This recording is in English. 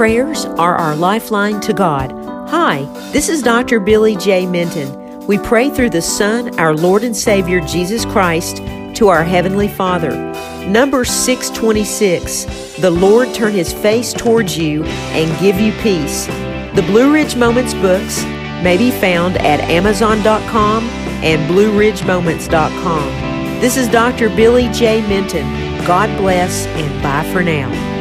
prayers are our lifeline to God. Hi, this is Dr. Billy J. Minton. We pray through the Son, our Lord and Savior Jesus Christ, to our Heavenly Father. Number 626 The Lord turn his face towards you and give you peace. The Blue Ridge Moments books may be found at Amazon.com and BlueRidgeMoments.com. This is Dr. Billy J. Minton. God bless and bye for now.